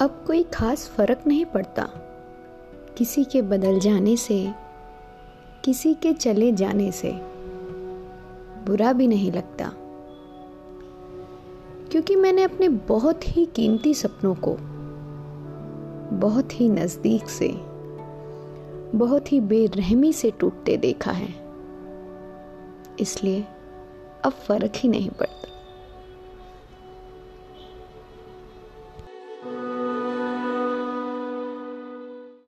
अब कोई खास फ़र्क नहीं पड़ता। किसी के बदल जाने से, किसी के चले जाने से। बुरा भी नहीं लगता। क्योंकि मैंने अपने बहुत ही कीमती सपनों को, बहुत ही नज़दीक से, बहुत ही बेरहमी से टूटते देखा है। इसलिए अब फ़र्क ही नहीं पड़ता।